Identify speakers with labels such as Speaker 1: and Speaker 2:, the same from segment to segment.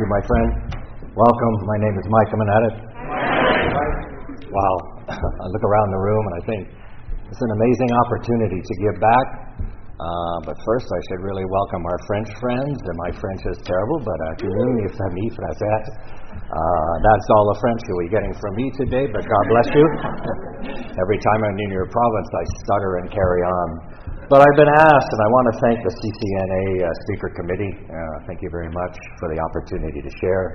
Speaker 1: you, my friend. Welcome. My name is Mike. I'm an addict. Wow. I look around the room and I think it's an amazing opportunity to give back. Uh, but first, I should really welcome our French friends. And my French is terrible, but uh, les familles françaises. Uh, that's all the French you'll be getting from me today, but God bless you. Every time I'm in your province, I stutter and carry on. But I've been asked, and I want to thank the CCNA uh, Speaker Committee. Uh, thank you very much for the opportunity to share.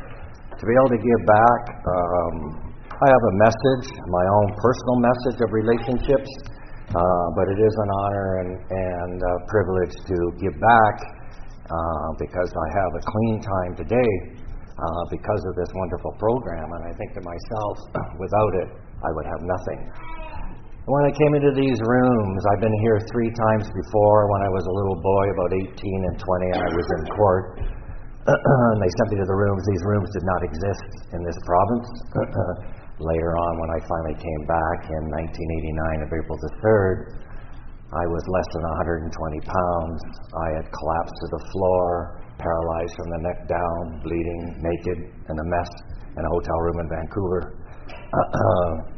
Speaker 1: To be able to give back, um, I have a message, my own personal message of relationships. Uh, but it is an honor and, and privilege to give back uh, because I have a clean time today uh, because of this wonderful program. And I think to myself, without it, I would have nothing. When I came into these rooms, I've been here three times before when I was a little boy, about 18 and 20, and I was in court. and they sent me to the rooms. These rooms did not exist in this province. Later on, when I finally came back in 1989 of April the 3rd, I was less than 120 pounds. I had collapsed to the floor, paralyzed from the neck down, bleeding, naked, in a mess in a hotel room in Vancouver.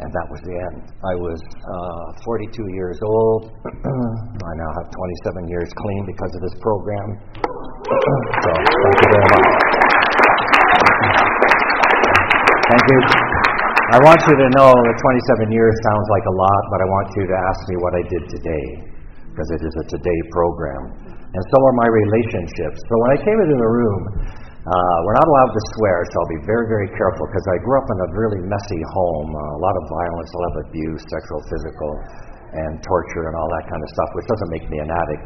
Speaker 1: and that was the end. I was uh, 42 years old. I now have 27 years clean because of this program. so, thank you very much. Thank you. I want you to know that 27 years sounds like a lot, but I want you to ask me what I did today, because it is a today program. And so are my relationships. So when I came into the room, uh, we're not allowed to swear, so I'll be very, very careful because I grew up in a really messy home, uh, a lot of violence, a lot of abuse, sexual, physical, and torture and all that kind of stuff, which doesn't make me an addict.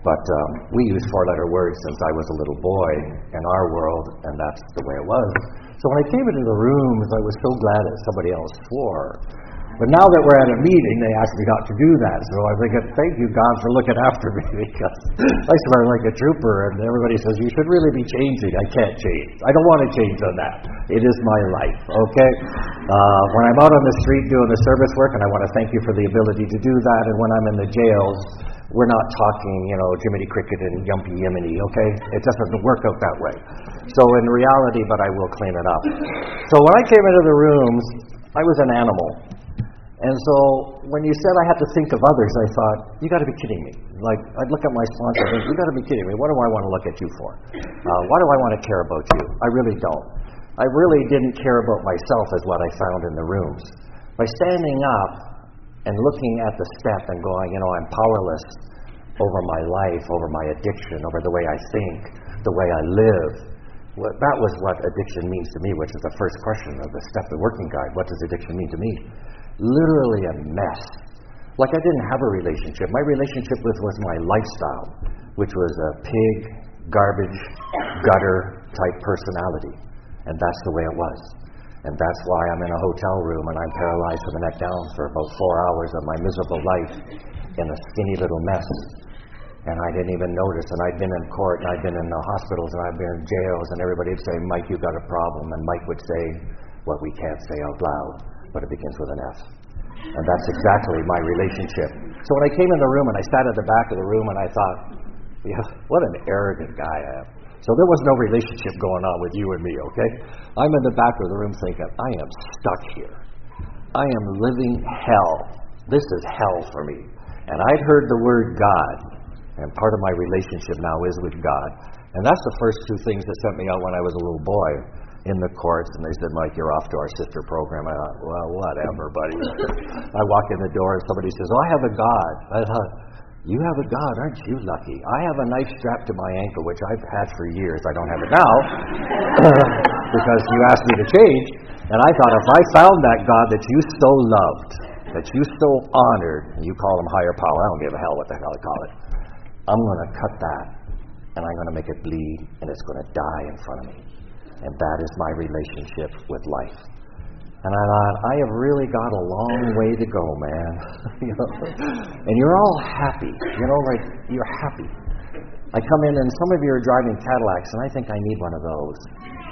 Speaker 1: But um, we use four letter words since I was a little boy in our world, and that's the way it was. So when I came into the rooms, I was so glad that somebody else swore. But now that we're at a meeting, they ask me not to do that. So I think, thank you, God, for looking after me because I swear like a trooper, and everybody says, you should really be changing. I can't change. I don't want to change on that. It is my life, okay? Uh, when I'm out on the street doing the service work, and I want to thank you for the ability to do that, and when I'm in the jails, we're not talking, you know, Jiminy Cricket and Yumpy Yiminy, okay? It just doesn't work out that way. So in reality, but I will clean it up. So when I came into the rooms, I was an animal. And so when you said I had to think of others, I thought, you got to be kidding me. Like, I'd look at my sponsor and think, you got to be kidding me. What do I want to look at you for? Uh, why do I want to care about you? I really don't. I really didn't care about myself, as what I found in the rooms. By standing up, and looking at the step and going, you know, I'm powerless over my life, over my addiction, over the way I think, the way I live. That was what addiction means to me, which is the first question of the step, the working guide. What does addiction mean to me? Literally a mess. Like I didn't have a relationship. My relationship with was my lifestyle, which was a pig, garbage, gutter type personality. And that's the way it was. And that's why I'm in a hotel room and I'm paralyzed from the neck down for about four hours of my miserable life in a skinny little mess. And I didn't even notice. And I'd been in court and I'd been in the hospitals and I'd been in jails. And everybody would say, Mike, you've got a problem. And Mike would say what we can't say out loud, but it begins with an F. And that's exactly my relationship. So when I came in the room and I sat at the back of the room and I thought, yeah, what an arrogant guy I am. So there was no relationship going on with you and me, okay? I'm in the back of the room thinking, I am stuck here. I am living hell. This is hell for me. And I'd heard the word God, and part of my relationship now is with God. And that's the first two things that sent me out when I was a little boy in the courts, and they said, Mike, you're off to our sister program. I thought, well, whatever, buddy. I walk in the door, and somebody says, Oh, I have a God. I thought, you have a God, aren't you lucky? I have a knife strapped to my ankle, which I've had for years. I don't have it now because you asked me to change. And I thought, if I found that God that you so loved, that you so honored, and you call him higher power, I don't give a hell what the hell I call it, I'm going to cut that and I'm going to make it bleed and it's going to die in front of me. And that is my relationship with life. And I thought, I have really got a long way to go, man. you know? And you're all happy. You know, like you're happy. I come in and some of you are driving Cadillacs, and I think I need one of those.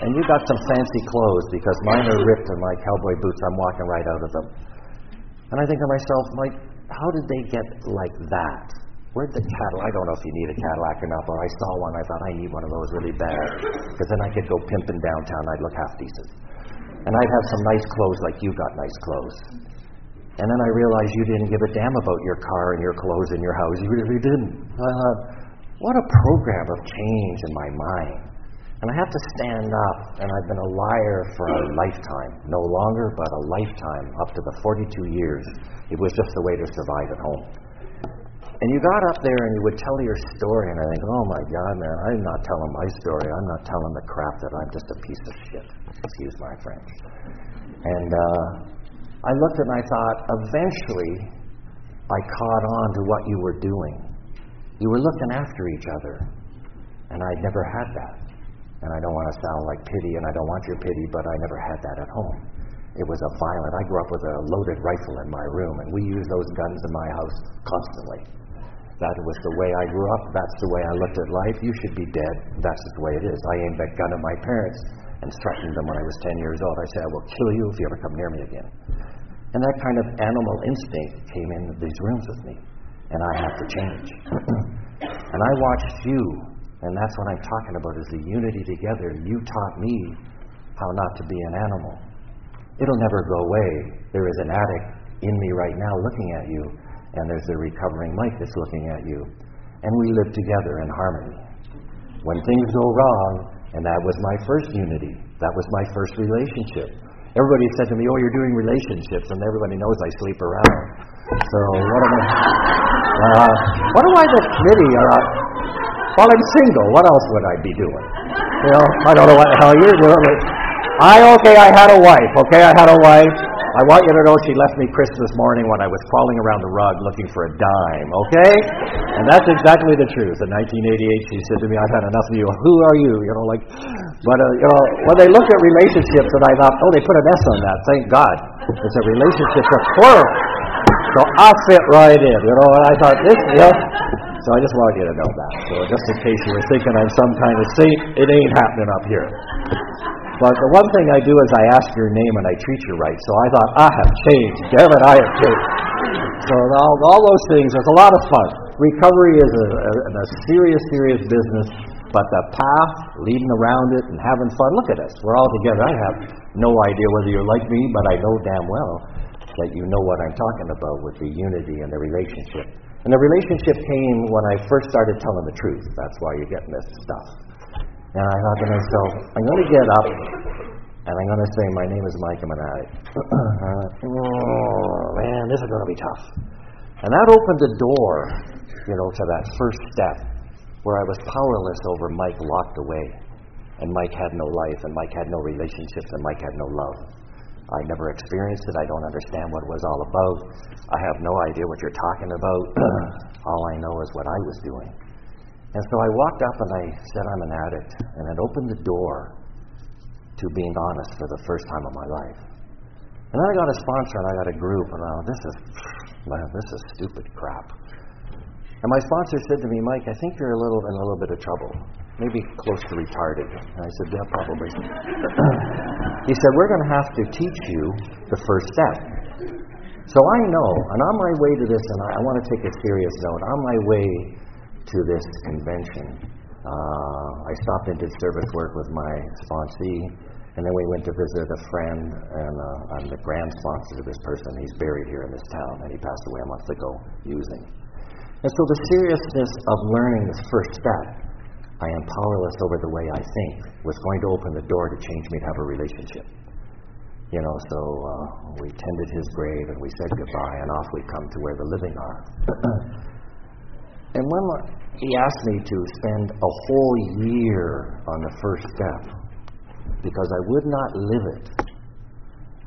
Speaker 1: And you've got some fancy clothes because mine are ripped and my cowboy boots, I'm walking right out of them. And I think to myself, like, how did they get like that? Where'd the Cadillac? I don't know if you need a Cadillac or not, but I saw one. I thought I need one of those really bad because then I could go pimping downtown. I'd look half decent, and I'd have some nice clothes like you got nice clothes. And then I realized you didn't give a damn about your car and your clothes and your house. You really didn't. I thought, what a program of change in my mind. And I have to stand up, and I've been a liar for a lifetime. No longer, but a lifetime, up to the 42 years. It was just the way to survive at home. And you got up there and you would tell your story, and I think, oh my God, man, I'm not telling my story. I'm not telling the crap that I'm just a piece of shit. Excuse my French. And uh, I looked and I thought, eventually, I caught on to what you were doing. You were looking after each other, and I'd never had that. And I don't want to sound like pity, and I don't want your pity, but I never had that at home. It was a violent. I grew up with a loaded rifle in my room, and we used those guns in my house constantly. That was the way I grew up. That's the way I looked at life. You should be dead. That's the way it is. I aimed that gun at my parents and threatened them when I was 10 years old. I said, I will kill you if you ever come near me again. And that kind of animal instinct came into these rooms with me, and I had to change. and I watched you, and that's what I'm talking about is the unity together. You taught me how not to be an animal. It'll never go away. There is an addict in me right now looking at you, and there's a recovering Mike that's looking at you. And we live together in harmony. When things go wrong, and that was my first unity, that was my first relationship. Everybody said to me, "Oh, you're doing relationships," and everybody knows I sleep around. So what am I? Uh, what am I the committee? Uh, well, I'm single. What else would I be doing? You know, I don't know what the hell you're doing. I okay. I had a wife. Okay, I had a wife. I want you to know she left me Christmas morning when I was crawling around the rug looking for a dime, okay? And that's exactly the truth. In 1988, she said to me, I've had enough of you. Who are you? You know, like, but, uh, you know, when they look at relationships, and I thought, oh, they put an S on that. Thank God. It's a relationship, a plural. So I fit right in, you know, and I thought, this, you know, so I just want you to know that. So just in case you were thinking I'm some kind of saint, it ain't happening up here. But the one thing I do is I ask your name and I treat you right. So I thought, ah, I have changed. Damn it, I have changed. So all, all those things, it's a lot of fun. Recovery is a, a, a serious, serious business, but the path leading around it and having fun, look at us. We're all together. I have no idea whether you're like me, but I know damn well that you know what I'm talking about with the unity and the relationship. And the relationship came when I first started telling the truth. That's why you're getting this stuff. And I thought to myself, I'm going to get up and I'm going to say, My name is Mike, I'm an addict. oh, man, this is going to be tough. And that opened the door, you know, to that first step where I was powerless over Mike locked away. And Mike had no life, and Mike had no relationships, and Mike had no love. I never experienced it. I don't understand what it was all about. I have no idea what you're talking about. all I know is what I was doing. And so I walked up and I said, I'm an addict. And it opened the door to being honest for the first time of my life. And then I got a sponsor and I got a group, and I, this is, man, this is stupid crap. And my sponsor said to me, Mike, I think you're a little in a little bit of trouble, maybe close to retarded. And I said, Yeah, probably. he said, We're going to have to teach you the first step. So I know, and on my way to this, and I, I want to take a serious note, on my way to this convention. Uh, I stopped and did service work with my sponsee, and then we went to visit a friend, and uh, I'm the grand sponsor of this person. He's buried here in this town, and he passed away a month ago using. And so the seriousness of learning this first step, I am powerless over the way I think, was going to open the door to change me to have a relationship. You know, so uh, we tended his grave and we said goodbye, and off we come to where the living are. And when he asked me to spend a whole year on the first step, because I would not live it,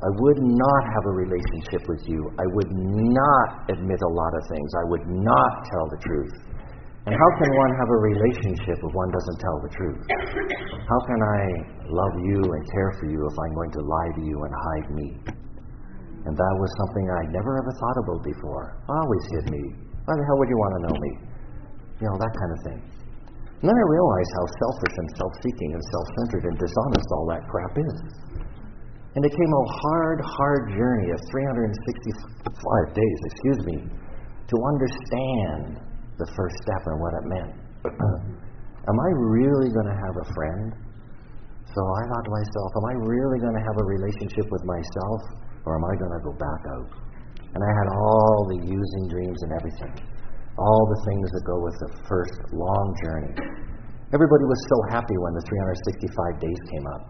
Speaker 1: I would not have a relationship with you, I would not admit a lot of things, I would not tell the truth. And how can one have a relationship if one doesn't tell the truth? How can I love you and care for you if I'm going to lie to you and hide me? And that was something I never ever thought about before. I Always hid me. Why the hell would you want to know me? You know, that kind of thing. And then I realized how selfish and self seeking and self centered and dishonest all that crap is. And it came a hard, hard journey of 365 days, excuse me, to understand the first step and what it meant. am I really going to have a friend? So I thought to myself, am I really going to have a relationship with myself, or am I going to go back out? And I had all the using dreams and everything, all the things that go with the first long journey. Everybody was so happy when the 365 days came up.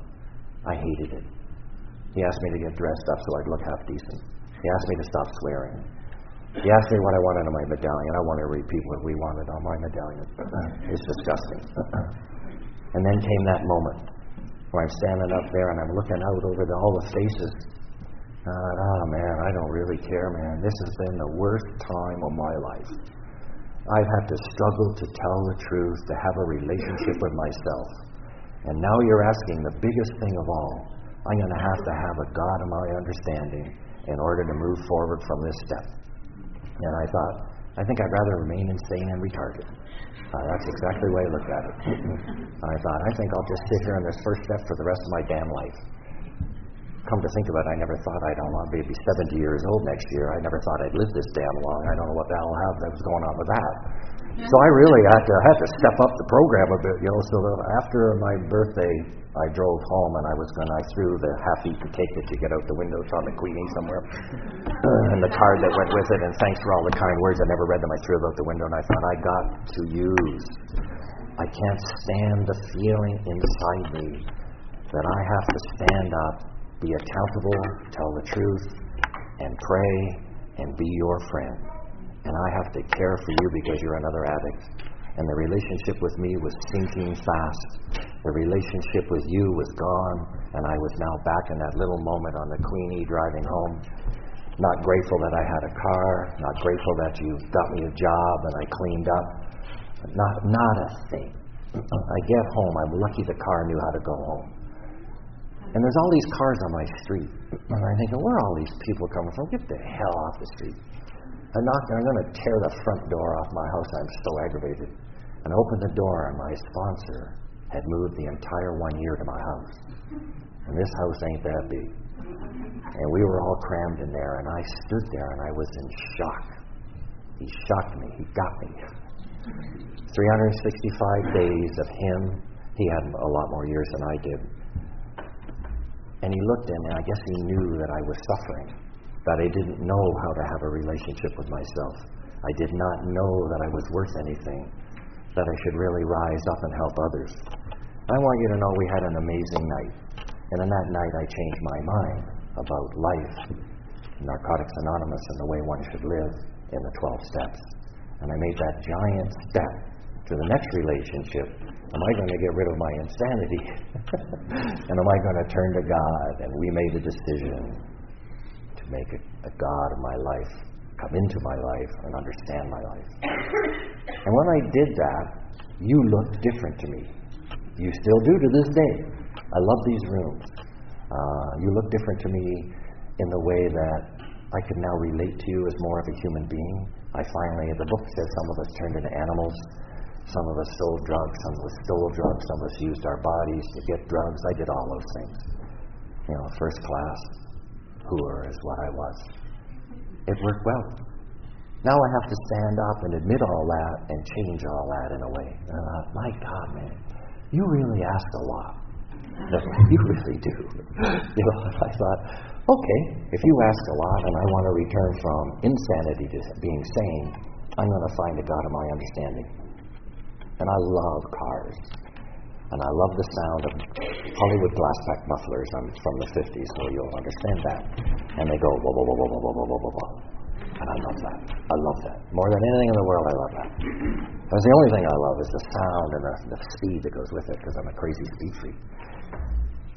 Speaker 1: I hated it. He asked me to get dressed up so I'd look half decent. He asked me to stop swearing. He asked me what I wanted on my medallion. I want to repeat what we wanted on my medallion. it's disgusting. and then came that moment where I'm standing up there and I'm looking out over the, all the faces. Uh, oh man, I don't really care, man. This has been the worst time of my life. I've had to struggle to tell the truth, to have a relationship with myself. And now you're asking the biggest thing of all. I'm going to have to have a God of my understanding in order to move forward from this step. And I thought, I think I'd rather remain insane and retarded. Uh, that's exactly the way I looked at it. I thought, I think I'll just sit here on this first step for the rest of my damn life. Come to think of it, I never thought I'd to be 70 years old next year. I never thought I'd live this damn long. I don't know what the hell have that was going on with that. So I really had to had to step up the program a bit, you know. So after my birthday, I drove home and I was going. I threw the half-eaten cake that you get out the window. On the Queenie somewhere, uh, and the card that went with it. And thanks for all the kind words. I never read them. I threw it out the window, and I thought I got to use. I can't stand the feeling inside me that I have to stand up, be accountable, tell the truth, and pray and be your friend. And I have to care for you because you're another addict and the relationship with me was sinking fast. The relationship with you was gone, and I was now back in that little moment on the Queenie driving home. Not grateful that I had a car, not grateful that you got me a job and I cleaned up. Not, not a thing. I get home, I'm lucky the car knew how to go home. And there's all these cars on my street. And I'm thinking, where are all these people coming from? Get the hell off the street. I knocked and I'm going to tear the front door off my house. I'm so aggravated. And I opened the door, and my sponsor had moved the entire one year to my house. And this house ain't that big. And we were all crammed in there, and I stood there and I was in shock. He shocked me. He got me. 365 days of him. He had a lot more years than I did. And he looked at me, and I guess he knew that I was suffering that I didn't know how to have a relationship with myself. I did not know that I was worth anything, that I should really rise up and help others. I want you to know we had an amazing night. And in that night, I changed my mind about life, Narcotics Anonymous, and the way one should live in the 12 steps. And I made that giant step to the next relationship. Am I going to get rid of my insanity? and am I going to turn to God? And we made a decision to make a, a God of my life come into my life and understand my life. And when I did that, you looked different to me. You still do to this day. I love these rooms. Uh, you look different to me in the way that I can now relate to you as more of a human being. I finally, the book says some of us turned into animals. Some of us sold drugs, some of us stole drugs, some of us used our bodies to get drugs. I did all those things. You know, first class poor as what I was. It worked well. Now I have to stand up and admit all that and change all that in a way. Uh, my God, man, you really ask a lot. you really do. you know, I thought, okay, if you ask a lot and I want to return from insanity to being sane, I'm going to find a God of my understanding. And I love cars. And I love the sound of Hollywood glass pack mufflers. I'm from the 50s, so you'll understand that. And they go, whoa, whoa, whoa, whoa, whoa, whoa, whoa, whoa, whoa. And I love that. I love that. More than anything in the world, I love that. Because the only thing I love is the sound and the, the speed that goes with it, because I'm a crazy speed freak.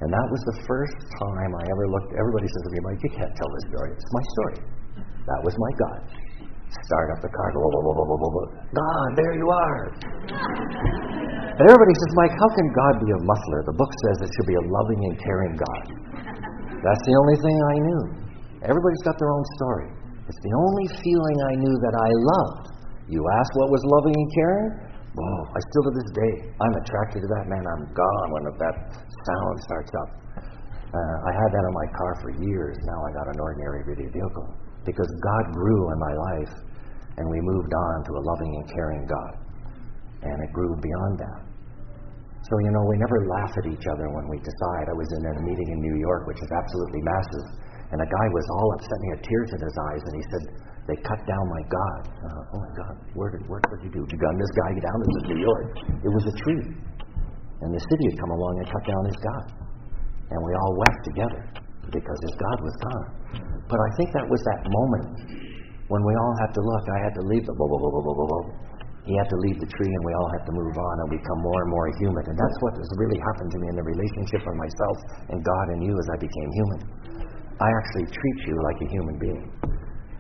Speaker 1: And that was the first time I ever looked. Everybody says to me, Mike, you can't tell this story. It's my story. That was my God. Start up the car. Whoa, whoa, whoa, whoa, whoa, whoa. God, there you are. And everybody says, Mike, how can God be a muffler? The book says it should be a loving and caring God. That's the only thing I knew. Everybody's got their own story. It's the only feeling I knew that I loved. You ask what was loving and caring? Whoa, I still to this day, I'm attracted to that man. I'm gone when that sound starts up. Uh, I had that in my car for years. Now I got an ordinary video vehicle because God grew in my life And we moved on to a loving and caring God. And it grew beyond that. So, you know, we never laugh at each other when we decide. I was in a meeting in New York, which is absolutely massive, and a guy was all upset and he had tears in his eyes, and he said, They cut down my God. Uh, oh my God, where did, where did you do? Did you gun this guy down? This is New York. It was a tree. And the city had come along and cut down his God. And we all wept together because his God was gone. But I think that was that moment when we all had to look. I had to leave the blah, blah, blah, blah, blah, blah. He had to leave the tree, and we all had to move on and become more and more human. And that's what has really happened to me in the relationship with myself and God and you as I became human. I actually treat you like a human being.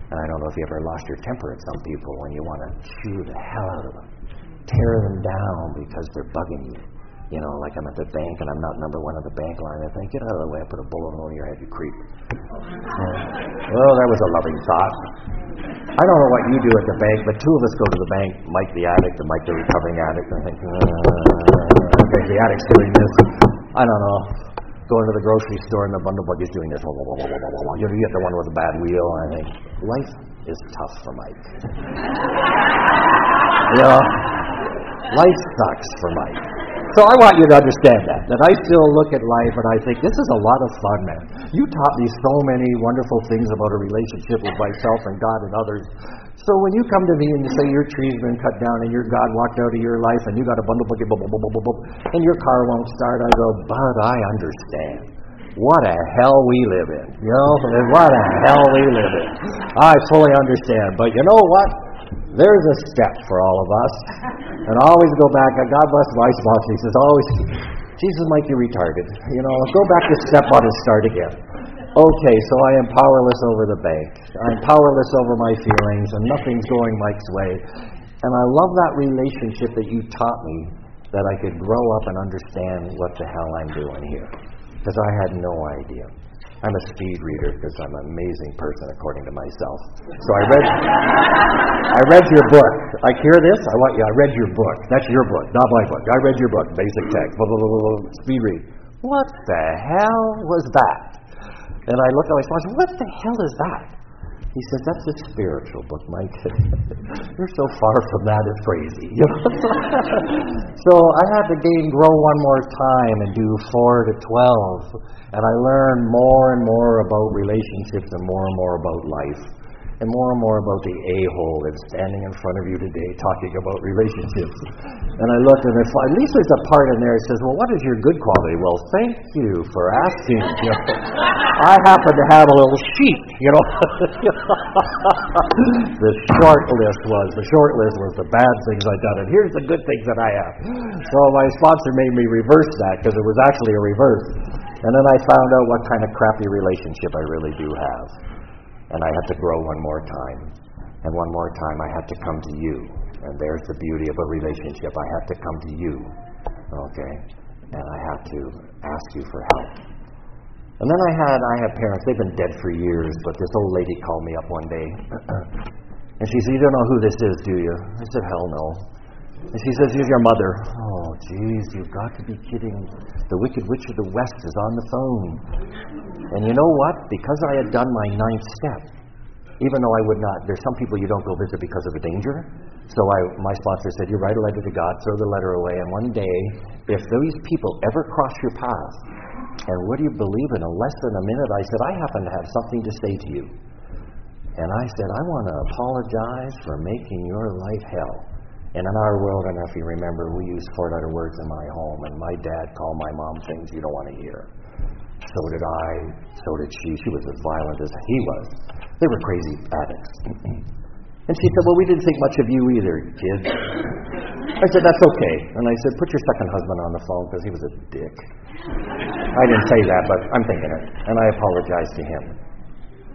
Speaker 1: And I don't know if you ever lost your temper at some people when you want to chew the hell out of them, tear them down because they're bugging you. You know, like I'm at the bank and I'm not number one on the bank line. I think, get out of the way. I put a bullet hole in your head, you creep. well, that was a loving thought. I don't know what you do at the bank, but two of us go to the bank, Mike the addict and Mike the recovering addict. I think, uh, okay, the addict's doing this. I don't know. Going to the grocery store and the bundle buggy's doing this. You get the one with the bad wheel. I think life is tough for Mike. you know, life sucks for Mike. So I want you to understand that. That I still look at life and I think this is a lot of fun, man. You taught me so many wonderful things about a relationship with myself and God and others. So when you come to me and you say your tree's been cut down and your God walked out of your life and you got a bundle buggy, and your car won't start, I go, but I understand. What a hell we live in. You know, what a hell we live in. I fully understand. But you know what? There's a step for all of us. And always go back, God bless my sponsor, he says, always, Jesus might be retarded. You know, go back to step one and start again. Okay, so I am powerless over the bank. I'm powerless over my feelings, and nothing's going Mike's way. And I love that relationship that you taught me that I could grow up and understand what the hell I'm doing here. Because I had no idea. I'm a speed reader because I'm an amazing person according to myself. So I read I read your book. Like hear this? I want you I read your book. That's your book, not my book. I read your book, basic text. Blah, blah, blah, blah, speed read. What the hell was that? And I looked at my sponsor, what the hell is that? He said, That's a spiritual book, Mike. You're so far from that, it's crazy. so I had to gain grow one more time and do four to twelve. And I learned more and more about relationships and more and more about life and more and more about the a-hole that's standing in front of you today talking about relationships. And I looked and at least there's a part in there that says, well, what is your good quality? Well, thank you for asking. I happen to have a little sheet, you know. the short list was, the short list was the bad things I'd done, and here's the good things that I have. So my sponsor made me reverse that because it was actually a reverse. And then I found out what kind of crappy relationship I really do have and I had to grow one more time. And one more time, I had to come to you. And there's the beauty of a relationship. I have to come to you, okay? And I have to ask you for help. And then I had I had parents. They've been dead for years, but this old lady called me up one day, and she said, "You don't know who this is, do you?" I said, "Hell no." And she says, Here's your mother. Oh, jeez, you've got to be kidding. The Wicked Witch of the West is on the phone. And you know what? Because I had done my ninth step, even though I would not, there's some people you don't go visit because of the danger. So I, my sponsor said, You write a letter to God, throw the letter away, and one day, if those people ever cross your path, and what do you believe in? In less than a minute, I said, I happen to have something to say to you. And I said, I want to apologize for making your life hell. And in our world, I don't know if you remember, we use four letter words in my home, and my dad called my mom things you don't want to hear. So did I, so did she. She was as violent as he was. They were crazy addicts. and she said, Well, we didn't think much of you either, kid. I said, That's okay. And I said, Put your second husband on the phone because he was a dick. I didn't say that, but I'm thinking it. And I apologized to him.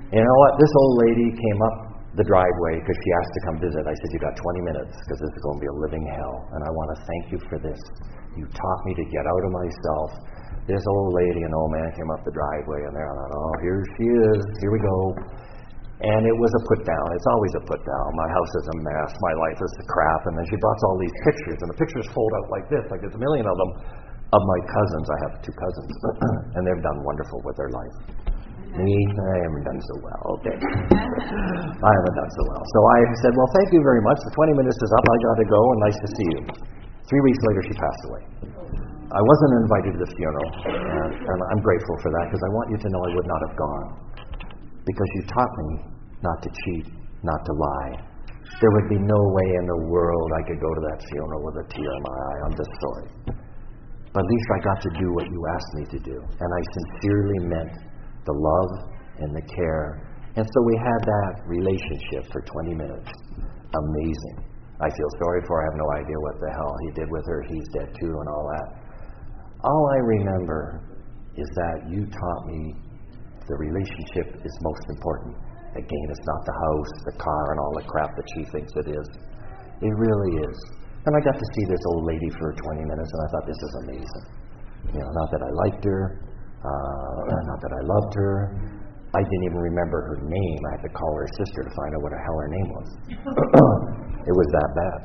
Speaker 1: You know what? This old lady came up the driveway because she asked to come visit. I said, You got 20 minutes because this is going to be a living hell. And I want to thank you for this. You taught me to get out of myself. This old lady and old man came up the driveway, and they're like, Oh, here she is. Here we go. And it was a put down. It's always a put down. My house is a mess. My life is a crap. And then she brought all these pictures, and the pictures fold out like this, like there's a million of them, of my cousins. I have two cousins, and they've done wonderful with their life. Me, I haven't done so well. Oh, okay. I haven't done so well. So I said, Well, thank you very much. The 20 minutes is up. I got to go, and nice to see you. Three weeks later, she passed away. I wasn't invited to the funeral, and, and I'm grateful for that because I want you to know I would not have gone. Because you taught me not to cheat, not to lie. There would be no way in the world I could go to that funeral with a tear in my eye. I'm just sorry. But at least I got to do what you asked me to do. And I sincerely meant the love and the care. And so we had that relationship for 20 minutes. Amazing. I feel sorry for her. I have no idea what the hell he did with her. He's dead too, and all that. All I remember is that you taught me the relationship is most important. Again, it's not the house, the car, and all the crap that she thinks it is. It really is. And I got to see this old lady for 20 minutes, and I thought, this is amazing. You know, not that I liked her, uh, not that I loved her. I didn't even remember her name. I had to call her sister to find out what the hell her name was. it was that bad.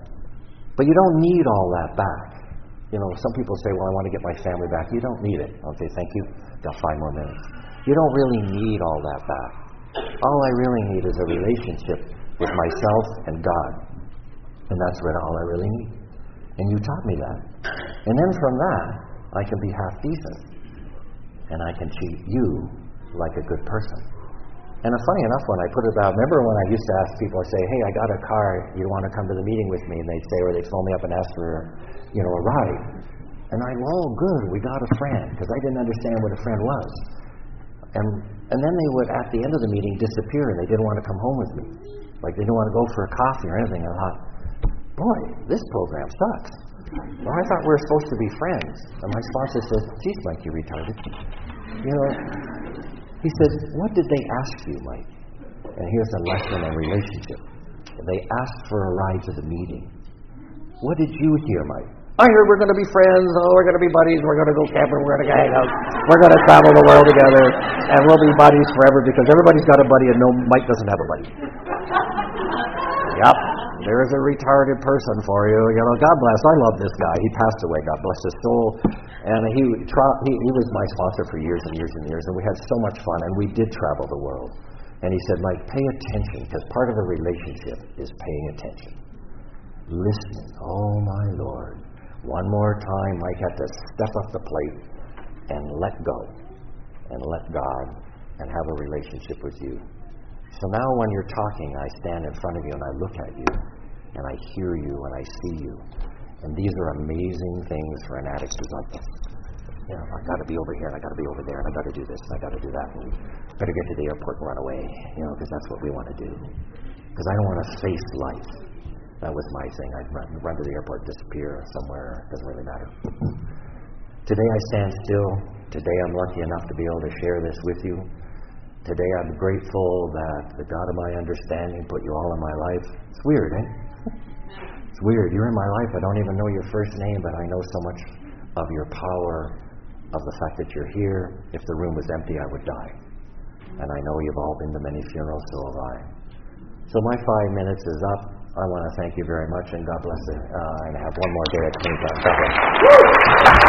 Speaker 1: But you don't need all that back. You know, some people say, well, I want to get my family back. You don't need it. Okay, thank you. Got five more minutes. You don't really need all that back. All I really need is a relationship with myself and God. And that's what all I really need. And you taught me that. And then from that, I can be half decent. And I can treat you like a good person. And funny enough, when I put it out, remember when I used to ask people, I say, hey, I got a car, you want to come to the meeting with me? And they'd say, or they'd phone me up and ask for, you know, a ride. And I, oh, good, we got a friend, because I didn't understand what a friend was. And, and then they would, at the end of the meeting, disappear, and they didn't want to come home with me. Like they didn't want to go for a coffee or anything. I thought, boy, this program sucks. Well, I thought we were supposed to be friends. And my sponsor says, geez, Mike, you retarded. You know, he said, What did they ask you, Mike? And here's a lesson in relationship. They asked for a ride to the meeting. What did you hear, Mike? I heard we're going to be friends. Oh, we're going to be buddies. We're going to go camping. We're going to go hang out. We're going to travel the world together, and we'll be buddies forever because everybody's got a buddy, and no, Mike doesn't have a buddy. Yep, there is a retarded person for you. You know, God bless. I love this guy. He passed away. God bless his soul. And he, he, he was my sponsor for years and years and years, and we had so much fun, and we did travel the world. And he said, Mike, pay attention, because part of a relationship is paying attention. Listening. Oh, my Lord. One more time, Mike had to step up the plate and let go, and let God, and have a relationship with you. So now when you're talking, I stand in front of you and I look at you, and I hear you and I see you. And these are amazing things for an addict who's like, you know, I got to be over here and I got to be over there and I got to do this and I got to do that and better get to the airport and run away, you know, because that's what we want to do. Because I don't want to face life. That was my thing. I'd run, run to the airport, disappear somewhere. Doesn't really matter. Today I stand still. Today I'm lucky enough to be able to share this with you. Today I'm grateful that the God of my understanding put you all in my life. It's weird, eh? It's weird. You're in my life. I don't even know your first name, but I know so much of your power, of the fact that you're here. If the room was empty, I would die. And I know you've all been to many funerals, so have I. So my five minutes is up. I want to thank you very much, and God bless you. Uh, and have one more day at Queensland.